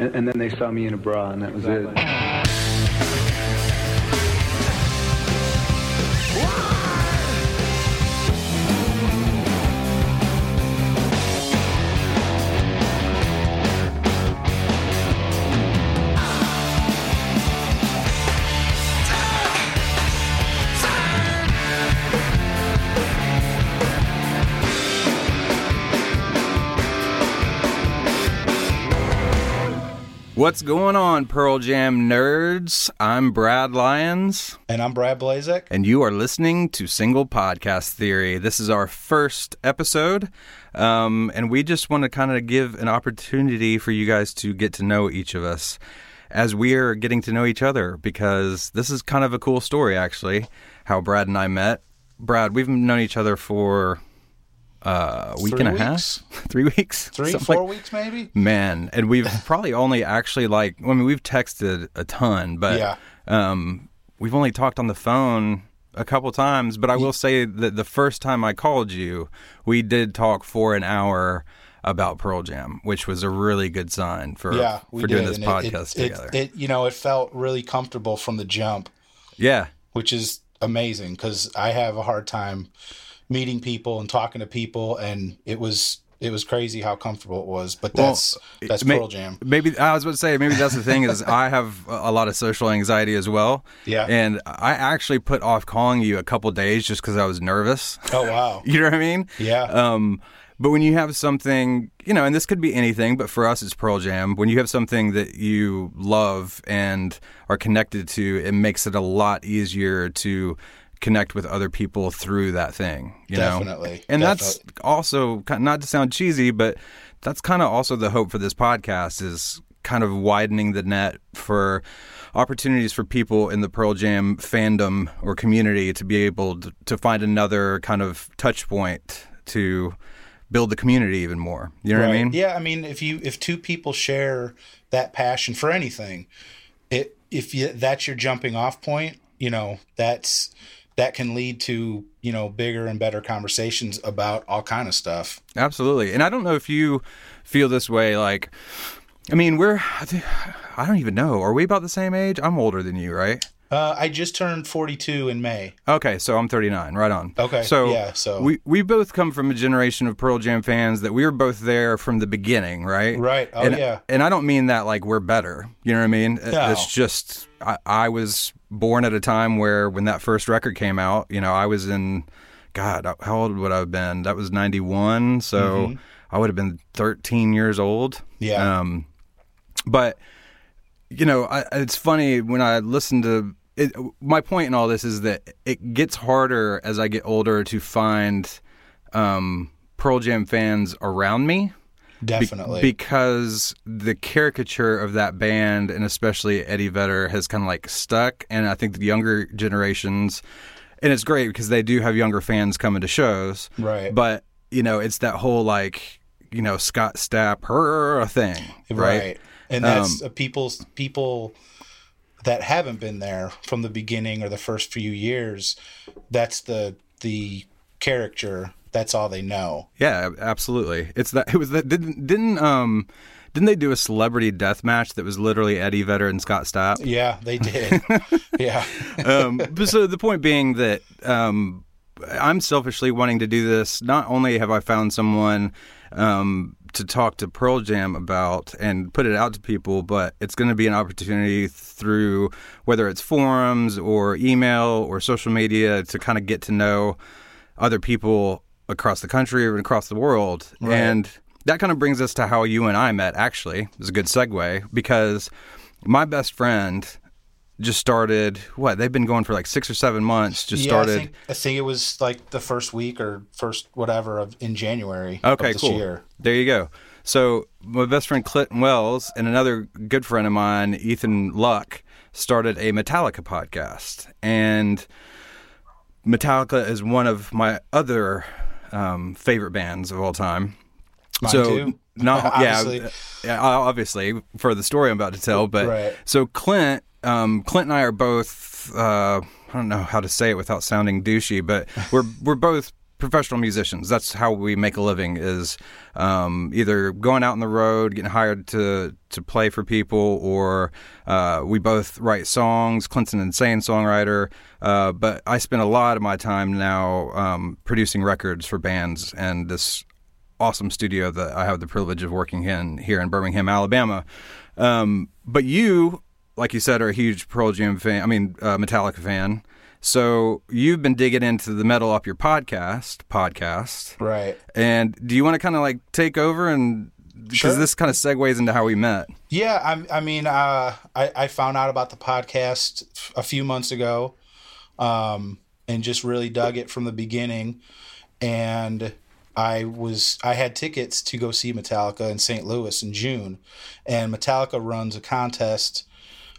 and, and then they saw me in a bra, and that was it. What's going on, Pearl Jam nerds? I'm Brad Lyons, And I'm Brad Blazek. and you are listening to Single Podcast Theory. This is our first episode, um, and we just want to kind of give an opportunity for you guys to get to know each of us as we are getting to know each other because this is kind of a cool story, actually, how Brad and I met. Brad, we've known each other for uh, a week Three and a weeks? half, three weeks, Three, Something four like- weeks maybe? Man, and we've probably only actually like I mean we've texted a ton, but Yeah. um, we've only talked on the phone a couple times. But I will say that the first time I called you, we did talk for an hour about Pearl Jam, which was a really good sign for Yeah, for did. doing this and it- podcast it, together. It, it, you know, it felt really comfortable from the jump, yeah, which is amazing because I have a hard time meeting people and talking to people, and it was it was crazy how comfortable it was. But Well, that's that's may- Pearl Jam. Maybe I was about to say maybe that's the thing is I have a lot of social anxiety as well. Yeah. and I actually put off calling you a couple days just because I was nervous. Oh wow, You know what I mean? Yeah. Um, but when you have something, you know, and this could be anything, but for us, it's Pearl Jam. When you have something that you love and are connected to, it makes it a lot easier to connect with other people through that thing. You know, Definitely. and that's also not to sound cheesy, but that's kind of also the hope for this podcast is kind of widening the net for opportunities for people in the Pearl Jam fandom or community to be able to, to find another kind of touch point to build the community even more. You know what I mean? Yeah, I mean, if you if two people share that passion for anything, it if you, that's your jumping off point, you know, that's that can lead to you know bigger and better conversations about all kind of stuff. Absolutely. And I don't know if you feel this way. Like, I mean, we're, I, don't even know. Are we about the same age? I'm older than you, right? Uh, I just turned forty two in May. Okay, so I'm 39, right on. Okay, so yeah, so- we we both come from a generation of Pearl Jam fans that we were both there from the beginning, right? Right. Oh, and, yeah. And I don't mean that like we're better. You know what I mean? No. It's just I, I was born at a time where when that first record came out, you know, I was in God, how old would I have been? That was 91, so I would have been 13 years old. Mm-hmm. Yeah. Um, but you know, I, it's funny when I listen to it. My point in all this is that it gets harder as I get older to find um, Pearl Jam fans around me. be- Definitely. because the caricature of that band and especially Eddie Vedder has kind of like stuck, and I think the younger generations, and it's great because they do have younger fans coming to shows, Right. But you know, it's that whole like you know Scott Stapp her thing, right? And that's uh, people's people that haven't been there from the beginning or the first few years. That's the the character. That's all they know. Yeah, absolutely. It's that it was that didn't didn't um didn't they do a celebrity death match that was literally Eddie Vedder and Scott Stapp? Yeah, they did. yeah. um, but so the point being that um, I'm selfishly wanting to do this. Not only have I found someone um, to talk to Pearl Jam about and put it out to people, but it's going to be an opportunity through whether it's forums or email or social media to kind of get to know other people across the country or across the world. And that kind of brings us to how you and I met, actually. It's a good segue because my best friend just started what they've been going for like six or seven months just yeah, started I think, I think it was like the first week or first whatever of in January. okay of this cool Year. there you go so my best friend clinton wells and another good friend of mine ethan luck started a metallica podcast and metallica is one of my other um, favorite bands of all time Mine so too. not Obviously. yeah, yeah, obviously for the story I'm about to tell. But Right. so Clint, um, Clint and I are both. Uh, I don't know how to say it without sounding douchey, but we're we're both professional musicians. That's how we make a living is um, either going out on the road, getting hired to to play for people, or uh, we both write songs. Clint's an insane songwriter, uh, but I spend a lot of my time now um, producing records for bands and this awesome studio that I have the privilege of working in here in Birmingham, Alabama. Um, but you, like you said, are a huge Pearl Jam fan. I mean, uh, Metallica fan. So you've been digging into the metal up your podcast, podcast, Right. and do you want to kind of like take over and because Sure. this kind of segues into how we met? Yeah, I, I mean, uh, I, I found out about the podcast a few months ago, um, and just really dug it from the beginning. And I was I had tickets to go see Metallica in St. Louis in June, and Metallica runs a contest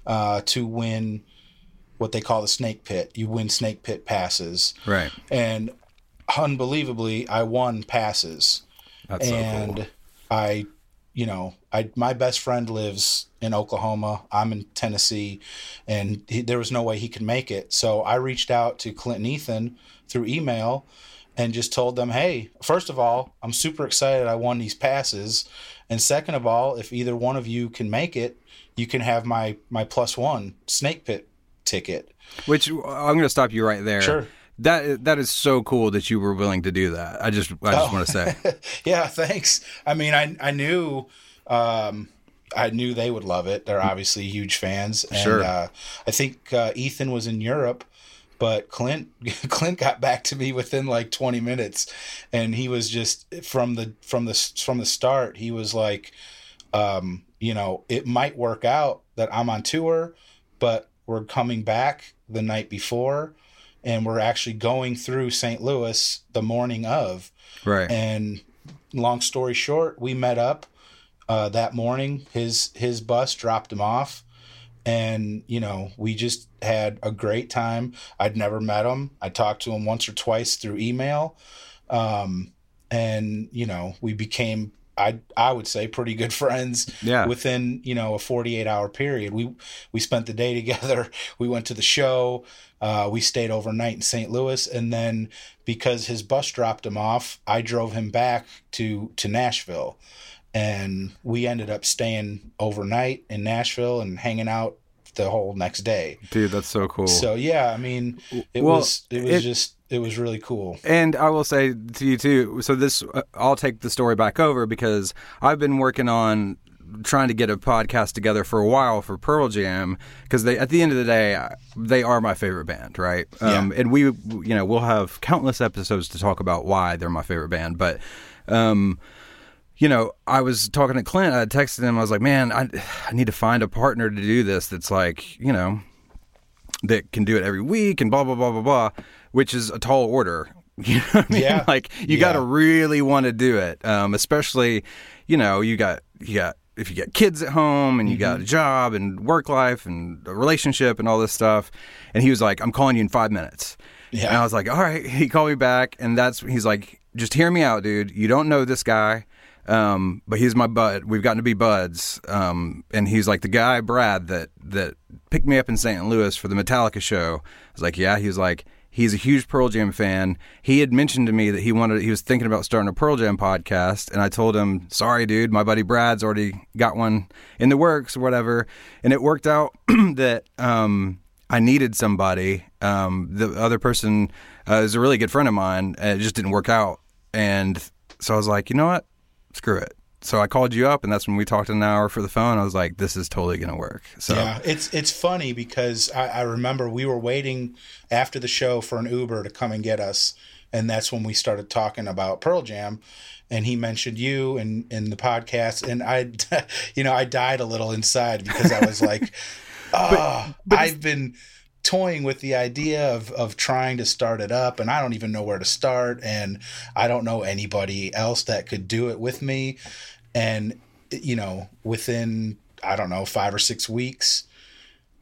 uh, to win what they call the Snake Pit. You win Snake Pit passes, Right. and unbelievably, I won passes That's so and cool. I, you know, I my best friend lives in Oklahoma. I'm in Tennessee, and he, there was no way he could make it. So I reached out to Clint and Ethan through email, and just told them, hey, first of all, I'm super excited I won these passes, and second of all, if either one of you can make it, you can have my my plus one snake pit ticket. Which I'm going to stop you right there. Sure. That that is so cool that you were willing to do that. I just I just Oh. want to say. yeah, thanks. I mean, I I knew um, I knew they would love it. They're obviously huge fans, and Sure. uh, I think uh, Ethan was in Europe, but Clint Clint got back to me within like 20 minutes, and he was just from the from the from the start. He was like, um, you know, it might work out that I'm on tour, but we're coming back the night before. And we're actually going through St. Louis the morning of, Right. and long story short, we met up uh, that morning. His his bus dropped him off, and you know we just had a great time. I'd never met him. I talked to him once or twice through email, um, and you know we became. I I would say pretty good friends Yeah. within you know a 48 hour period we we spent the day together we went to the show uh, we stayed overnight in st louis and then because his bus dropped him off i drove him back to to nashville and we ended up staying overnight in nashville and hanging out the whole next day Dude, that's so cool. so yeah i mean it Well, was it was it- just it was really cool And I will say to you too. So this, uh, I'll take the story back over because I've been working on trying to get a podcast together for a while for Pearl Jam because they, at the end of the day, they are my favorite band, right? Um, and we, you know, we'll have countless episodes to talk about why they're my favorite band, but. Um, you know, I was talking to Clint. I texted him. I was like, "Man, I, I need to find a partner to do this. That's like, you know, that can do it every week and blah blah blah blah blah, which is a tall order. You know what I mean? Yeah. Like you Yeah. got to really want to do it, um, especially you know you got you got if you got kids at home and you got Mm-hmm. a job and work life and a relationship and all this stuff. And he was like, "I'm calling you in five minutes." Yeah. And I was like, "All right." He called me back, and that's he's like, "Just hear me out, dude. You don't know this guy." Um, but he's my bud. We've gotten to be buds. Um, and he's like the guy Brad that that picked me up in St. Louis for the Metallica show. I was like, yeah. He was like, he's a huge Pearl Jam fan. He had mentioned to me that he wanted, he was thinking about starting a Pearl Jam podcast, and I told him, sorry, dude, my buddy Brad's already got one in the works or whatever. And it worked out that um, I needed somebody. Um, the other person uh, is a really good friend of mine, it just didn't work out. And so I was like, you know what? Screw it. So I called you up, and that's when we talked an hour for the phone. I was like, this is totally going to work. So Yeah, it's it's funny because I, I remember we were waiting after the show for an Uber to come and get us, and that's when we started talking about Pearl Jam, and he mentioned you and in the podcast, and I, you know, I died a little inside because I was like, oh, I've been toying with the idea of of trying to start it up, and I don't even know where to start, and I don't know anybody else that could do it with me, and you know, within I don't know five or six weeks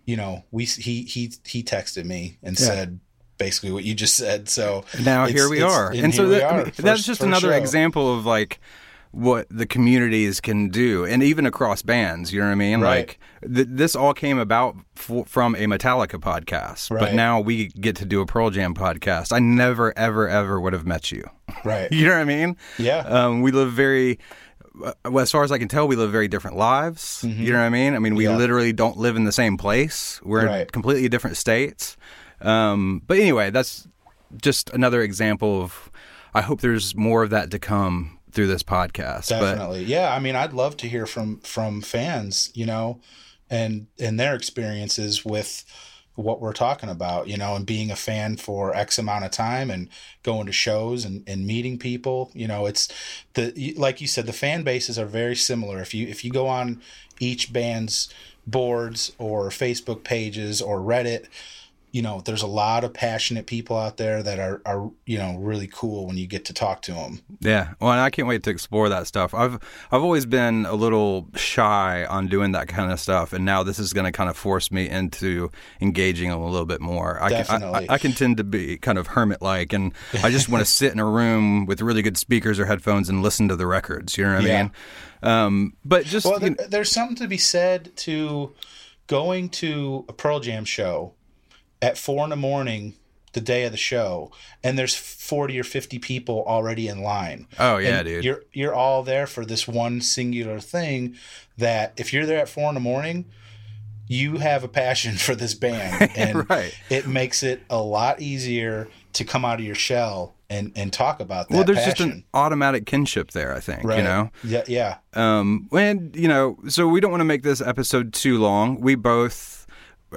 you know, we he he he texted me and Yeah. said basically what you just said. So now here we are. and And so that, I are, mean, that's just another show. example of like what the communities can do, and even across bands. You know what I mean? Right. Like th- this all came about f- from a Metallica podcast, but now we get to do a Pearl Jam podcast. I never, ever, ever would have met you. Right. You know what I mean? Yeah. Um, we live very, uh, well, as far as I can tell, we live very different lives. You know what I mean? I mean, we Mm-hmm. Yeah. literally don't live in the same place. We're in completely different states. Um, but anyway, that's just another example of. I hope there's more of that to come through this podcast. But Definitely. yeah, I mean, I'd love to hear from from fans, you know, and and their experiences with what we're talking about, you know, and being a fan for X amount of time and going to shows and, and meeting people. You know, it's the like you said, the fan bases are very similar. If you if you go on each band's boards or Facebook pages or Reddit, you know, there's a lot of passionate people out there that are, are you know really cool when you get to talk to them. Yeah, well, and I can't wait to explore that stuff. I've I've always been a little shy on doing that kind of stuff, and now this is going to kind of force me into engaging a little bit more. I can, I, Definitely. I, can tend to be kind of hermit like, and I just want to sit in a room with really good speakers or headphones and listen to the records. You know what I Yeah. mean? Um, but just Well, you there, there's something to be said to going to a Pearl Jam show at four in the morning the day of the show, and there's forty or fifty people already in line. Oh, yeah, And dude. You're you're all there for this one singular thing. That if you're there at four in the morning, you have a passion for this band, and Right. it makes it a lot easier to come out of your shell and and talk about that. well, there's just an automatic kinship there. I think right. you know. Yeah, yeah, Um, and you know, so we don't want to make this episode too long. We both,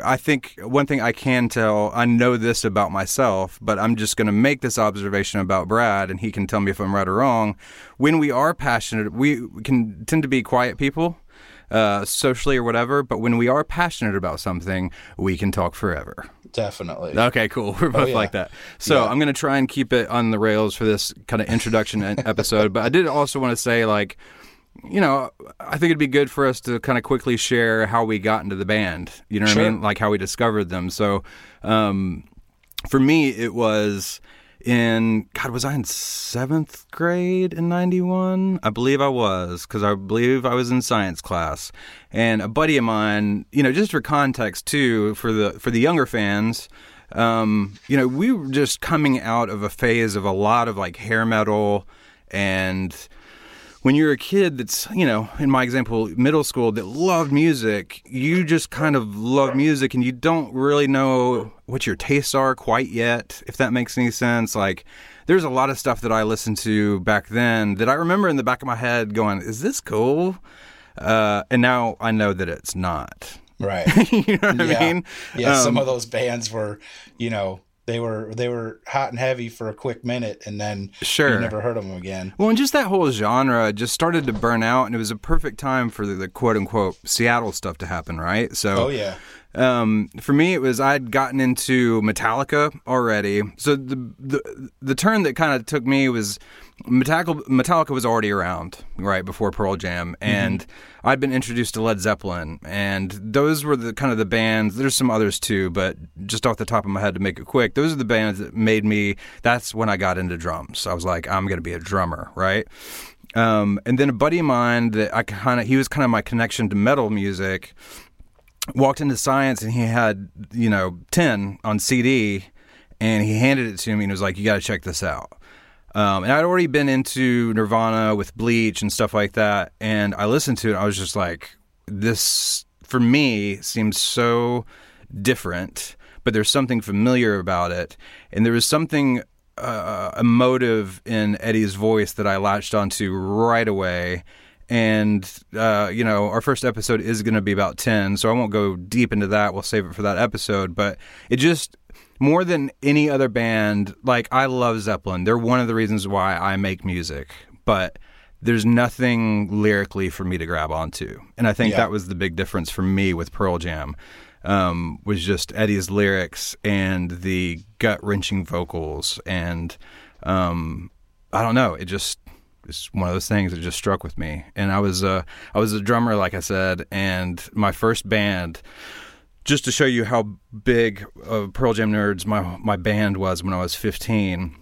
I think, one thing I can tell, I know this about myself, but I'm just going to make this observation about Brad, and he can tell me if I'm right or wrong. When we are passionate, we can tend to be quiet people. Uh, socially or whatever, but when we are passionate about something, we can talk forever. definitely. Okay, cool. We're both yeah. like that. So Yeah. I'm going to try and keep it on the rails for this kind of introduction episode. But I did also want to say, like, you know, I think it'd be good for us to kind of quickly share how we got into the band. You know what I mean? Like how we discovered them. So um, for me, it was in God, was I in seventh grade in '91? I believe I was because I believe I was in science class, and a buddy of mine, you know, just for context too, for the for the younger fans. Um, you know, we were just coming out of a phase of a lot of like hair metal and when you're a kid that's you know in my example middle school that loved music you just kind of love music and you don't really know what your tastes are quite yet if that makes any sense like there's a lot of stuff that i listened to back then that i remember in the back of my head going is this cool uh, and now i know that it's not Right. you know what yeah. i mean Yeah, some Um, of those bands were, you know, they were they were hot and heavy for a quick minute, and then Sure. you never heard of them again. Well, and just that whole genre just started to burn out, and it was a perfect time for the, the quote unquote Seattle stuff to happen, right? So, Oh yeah, um, for me, it was I'd gotten into Metallica already. So the the the turn that kind of took me was Metallica. Metallica was already around right before Pearl Jam, and I'd been introduced to Led Zeppelin, and those were the kind of the bands. There's some others too, but just off the top of my head to make it quick, those are the bands that made me. That's when I got into drums. I was like, I'm going to be a drummer, right? Um, and then a buddy of mine that I kind of he was kind of my connection to metal music walked into science and he had you know 10 on cd and he handed it to me and was like you got to check this out. Um, and i'd already been into nirvana with bleach and stuff like that and i listened to it i was just like this for me seems so different but there's something familiar about it. And there was something uh, emotive in eddie's voice that i latched onto right away and uh, you know our first episode is going to be about 10 so i won't go deep into that. We'll save it for that episode. But it just more than any other band like i love zeppelin. They're one of the reasons why i make music. But there's nothing lyrically for me to grab onto. And i think Yeah. that was the big difference for me with pearl jam um, was just eddie's lyrics and the gut-wrenching vocals. And um, i don't know. It just it's one of those things that just struck with me. And I was uh, I was a drummer, like I said, and my first band. Just to show you how big of Pearl Jam nerds my my band was when I was 15.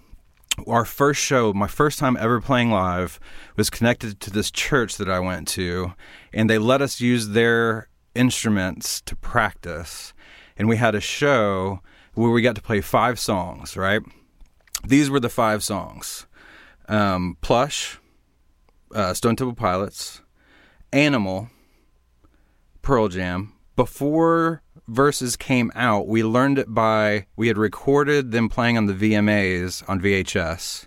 our first show, my first time ever playing live, was connected to this church that I went to, and they let us use their instruments to practice. And we had a show where we got to play five songs, right? These were the five songs um, Plush, uh, Stone Temple Pilots, Animal, Pearl Jam. Before Vs. came out, we learned it by we had recorded them playing on the VMAs on VHS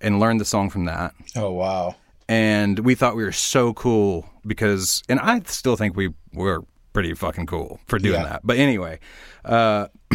and learned the song from that. Oh wow. And we thought we were so cool because, and I still think we were pretty fucking cool for doing Yeah. that. But anyway, uh,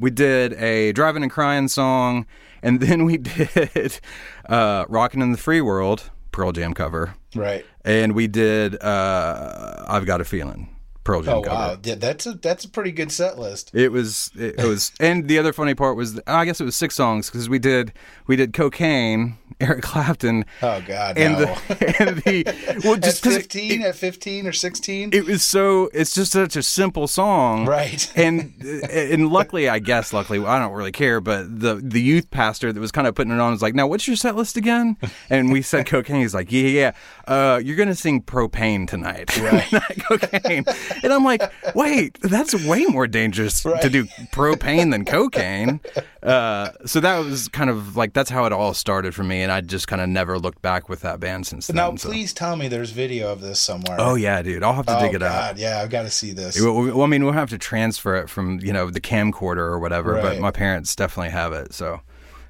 we did a Drivin' N' Cryin' song, and then we did uh, "Rockin' in the Free World" Pearl Jam cover, Right. and we did uh, "I've Got a Feeling" Pearl Jam Oh cover. wow. Yeah, that's a that's a pretty good set list. It was it, it was, and the other funny part was I guess it was six songs because we did we did cocaine, Eric Clapton, Oh god. and no. the and the well just because fifteen, at fifteen or sixteen. it was so it's just such a simple song Right. and and luckily i guess luckily i don't really care but the the youth pastor that was kind of putting it on was like now what's your set list again and we said cocaine he's like yeah yeah uh you're gonna sing propane tonight Right. not cocaine and i'm like wait that's way more dangerous to do propane than cocaine uh so that was kind of like that's how it all started for me and i just kind of never looked back with that band since then now so. please tell me there's video of this somewhere. oh yeah dude i'll have to Oh, dig it out God, Yeah, I've got to see this. well, I mean, we'll have to transfer it from you know the camcorder or whatever, right. but my parents definitely have it. So,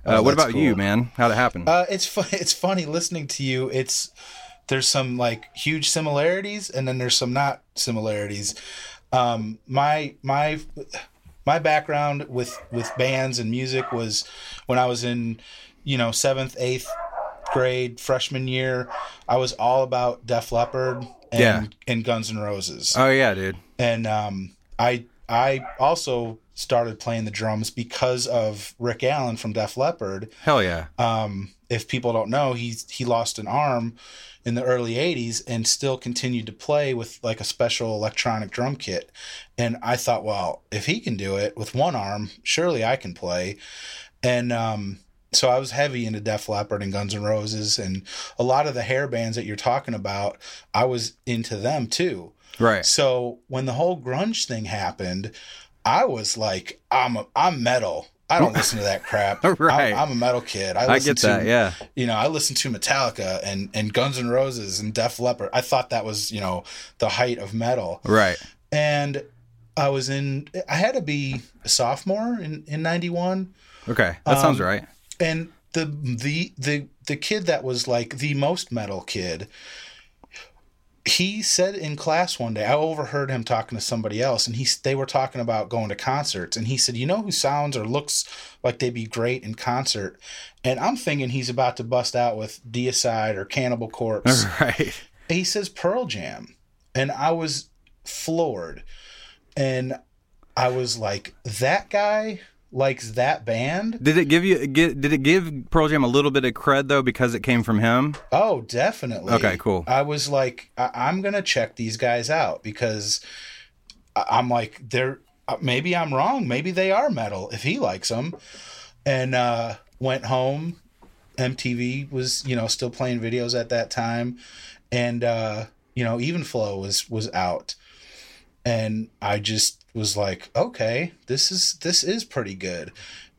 Oh, uh, what that's about you, man? How'd it happen? Uh, it's fu- it's funny listening to you. It's there's some like huge similarities, and then there's some not similarities. Um, my my my background with with bands and music was when I was in you know seventh eighth grade freshman year. I was all about Def Leppard and Yeah. and Guns N' Roses oh yeah, dude. and um, I I also started playing the drums because of Rick Allen from Def Leppard. Hell yeah. Um, if people don't know, he's he lost an arm in the early '80s and still continued to play with like a special electronic drum kit. And I thought, well, if he can do it with one arm, surely I can play. And um, so I was heavy into Def Leppard and Guns N' Roses, and a lot of the hair bands that you're talking about, I was into them too. Right. So when the whole grunge thing happened, I was like, I'm a, I'm metal. I don't listen to that crap. Right. I'm, I'm a metal kid. I, I get that. To, Yeah. You know, I listened to Metallica and and Guns N' Roses and Def Leppard. I thought that was you know the height of metal. Right. And I was in. I had to be a sophomore in in '91 Okay. That sounds Um, right. And the the the the kid that was like the most metal kid he said in class one day i overheard him talking to somebody else and he they were talking about going to concerts and he said you know who sounds or looks like they'd be great in concert and i'm thinking he's about to bust out with deicide or cannibal corpse Right. he says Pearl Jam. And I was floored. And I was like, that guy likes that band? Did it give you? Get, did it give Pearl Jam a little bit of cred though because it came from him? Oh, definitely. Okay, cool. I was like, I- I'm going to check these guys out because I- I'm like, they're uh, maybe I'm wrong. Maybe they are metal if he likes them. And uh, went home. MTV was, you know, still playing videos at that time. And, uh, you know, Even Flow was, was out. And I just was like, okay, this is, this is pretty good.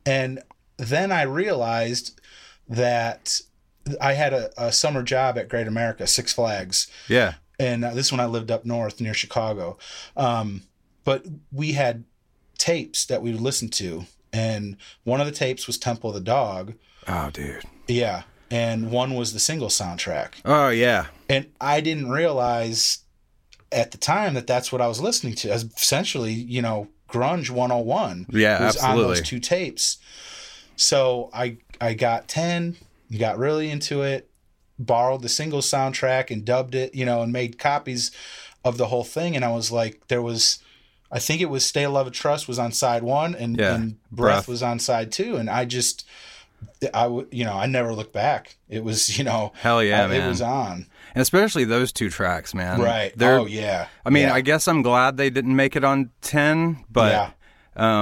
And then I realized that I had a, a summer job at Great America, Six Flags Yeah. and uh, this one I lived up north near Chicago. Um, but we had tapes that we would listen to, and one of the tapes was Temple of the Dog, Oh, dude. yeah, and one was the single soundtrack. Oh yeah. And I didn't realize at the time that that's what I was listening to. Essentially, you know, grunge 101 Yeah, was on those two tapes. So I I got 10, got really into it, borrowed the single soundtrack and dubbed it, you know, and made copies of the whole thing and I was like there was I think it was Stay Love and Trust was on side 1 and, Yeah, and Breath, Breath. was on side 2 and I just I you know, I never looked back. It was, you know, Hell yeah, man. it was on. And especially those two tracks, man. Right. They're, oh yeah. I mean, Yeah. I guess I'm glad they didn't make it on ten, but Yeah.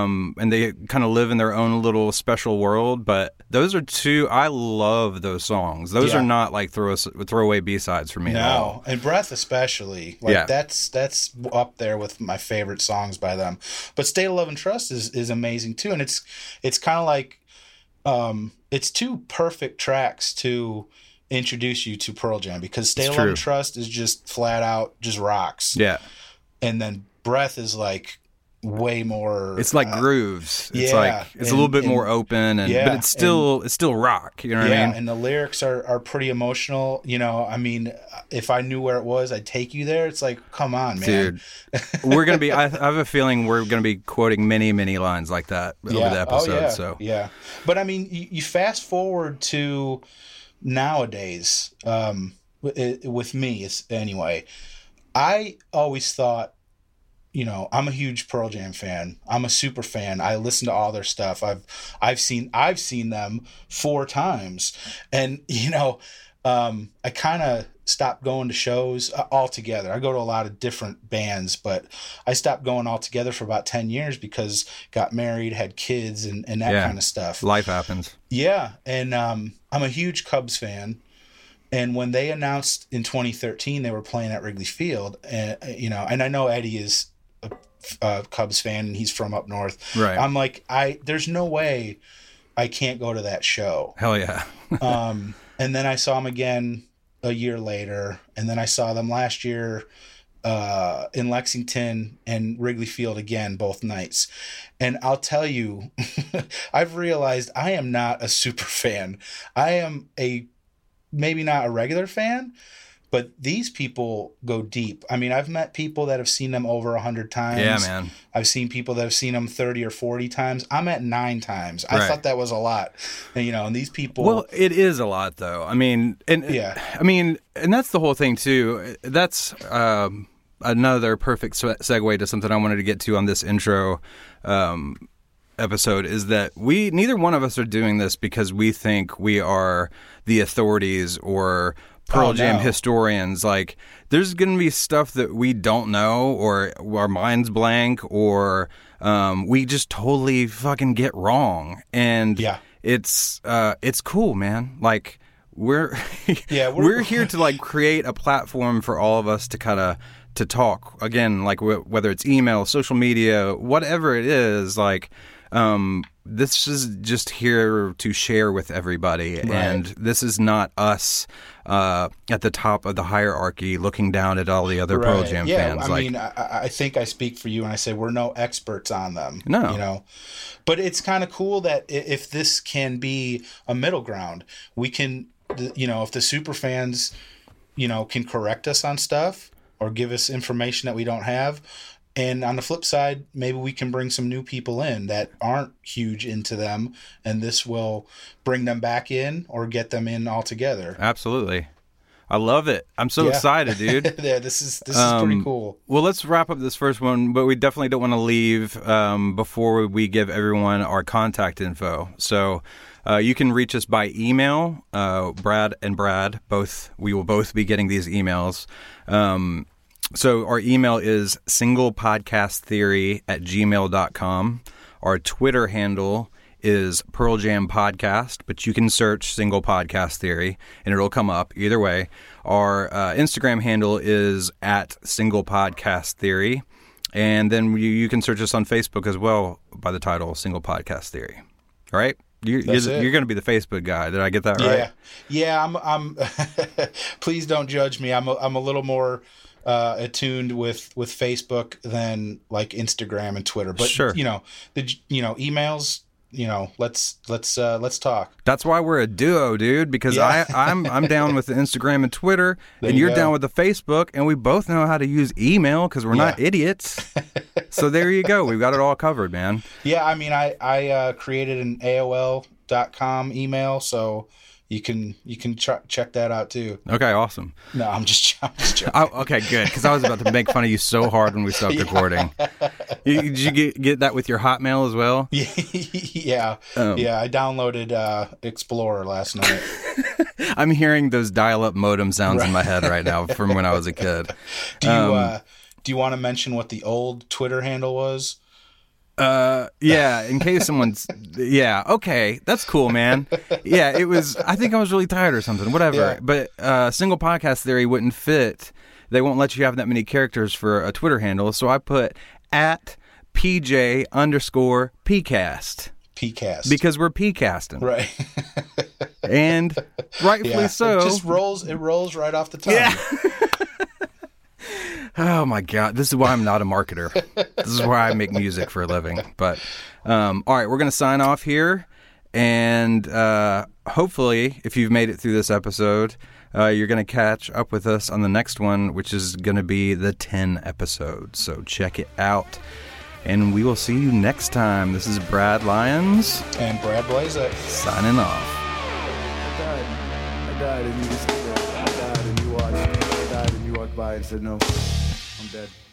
um, and they kind of live in their own little special world. But those are two. I love those songs. Those Yeah. are not like throw throwaway B sides for me. No, and Breath especially. Like Yeah. that's that's up there with my favorite songs by them. But State of Love and Trust is is amazing too, and it's it's kind of like um it's two perfect tracks to introduce you to Pearl Jam because It's Love and Trust is just flat out just rocks, Yeah, and then Breath is like way more. it's like uh, grooves. It's yeah, like it's a little bit and- more open, and yeah, but it's still it's still rock. You know what yeah, I mean? and the lyrics are, are pretty emotional. You know, I mean, if I knew where it was, I'd take you there. It's like, come on, man. Dude, we're gonna be. I, I have a feeling we're gonna be quoting many, many lines like that over the episode. Oh, yeah. So yeah, but I mean, you, you fast forward to nowadays. Um, with me, anyway. I always thought, you know, I'm a huge Pearl Jam fan. I'm a super fan. I listen to all their stuff. I've I've seen I've seen them four times, and you know, um, I kind of stopped going to shows uh, altogether. I go to a lot of different bands, but I stopped going altogether for about ten years because got married, had kids, and and that Yeah. kind of stuff. life happens. Yeah, and um, I'm a huge Cubs fan. And when they announced in 2013 they were playing at Wrigley Field, and you know, and I know Eddie is a, a Cubs fan and he's from up north. Right. I'm like, I there's no way I can't go to that show. Hell yeah. Um, and then I saw him again a year later, and then I saw them last year uh, in Lexington and Wrigley Field again both nights. And I'll tell you, I've realized I am not a super fan. I am a maybe not a regular fan, but these people go deep. I mean, I've met people that have seen them over a hundred times. yeah, man. I've seen people that have seen them 30 or 40 times. I'm at nine times. I Right. thought that was a lot. And, you know, and these people. Well, it is a lot, though. I mean, and Yeah. I mean, and that's the whole thing too. That's um, another perfect segue to something I wanted to get to on this intro um, episode. Is that we neither one of us are doing this because we think we are the authorities or Pearl Oh, Jam no. historians. Like, there's going to be stuff that we don't know, or our minds blank, or um, we just totally fucking get wrong. And Yeah. it's uh it's cool man like we're Yeah, we're, we're- here to like create a platform for all of us to kind of to talk again like wh- whether it's email social media whatever it is like um this is just here to share with everybody and this is not us uh at the top of the hierarchy looking down at all the other Pearl Right. Jam yeah, fans I like mean, I, I think I speak for you when I say we're no experts on them. No. You know, but it's kind of cool that if this can be a middle ground, we can, you know, if the super fans, you know, can correct us on stuff or give us information that we don't have. And on the flip side, maybe we can bring some new people in that aren't huge into them, and this will bring them back in or get them in altogether. absolutely I love it I'm so Yeah. excited dude yeah, this is this is pretty Um, cool. Well, let's wrap up this first one, but we definitely don't want to leave um, before we give everyone our contact info. So uh, you can reach us by email. Uh, Brad and Brad, both we will both be getting these emails. Um, so our email is singlepodcasttheory at gmail.com. Our Twitter handle is Pearl Jam Podcast, but you can search Single Podcast Theory and it'll come up either way. Our uh, Instagram handle is at Single Podcast Theory. And then you, you can search us on Facebook as well by the title Single Podcast Theory. All right? You, you're, you're going to be the Facebook guy. Did I get that Yeah, right? yeah. I'm. I'm. please don't judge me. I'm. A, I'm a little more uh, attuned with with Facebook than like Instagram and Twitter. But Sure. you know the you know emails. You know, let's let's uh, let's talk. That's why we're a duo, dude. Because Yeah. I, I'm I'm down with the Instagram and Twitter, and you you're go. down with the Facebook, and we both know how to use email because we're not idiots. so there you go. We've got it all covered, man. Yeah, I mean, I I uh, created an AOL.com email, so you can you can ch- check that out too. Okay, awesome. No, I'm just, I'm just joking. Oh, okay, good. Because I was about to make fun of you so hard when we stopped recording. You, did you get, get that with your Hotmail as well? yeah, Um. yeah. I downloaded uh, Explorer last night. I'm hearing those dial-up modem sounds in my head right now from when I was a kid. Do you Um, uh, do you want to mention what the old Twitter handle was? Uh, yeah. In case someone's, yeah. Okay, that's cool, man. Yeah, it was. I think I was really tired or something. Whatever. Yeah. But uh, single podcast theory wouldn't fit. They won't let you have that many characters for a Twitter handle, so I put at pj underscore pcast PCast. because we're pcasting, right. and rightfully yeah. so. It just rolls. It rolls right off the tongue. Yeah. Oh my god, this is why I'm not a marketer. this is why I make music for a living. But um, all right, we're gonna sign off here, and uh, hopefully, if you've made it through this episode, uh, you're gonna catch up with us on the next one, which is gonna be the 10 episode. So check it out, and we will see you next time. This is Brad Lyons And Brad Blazek. signing off. I died. I died and you just I died and you watched. I died and you walked by and said no. Dead.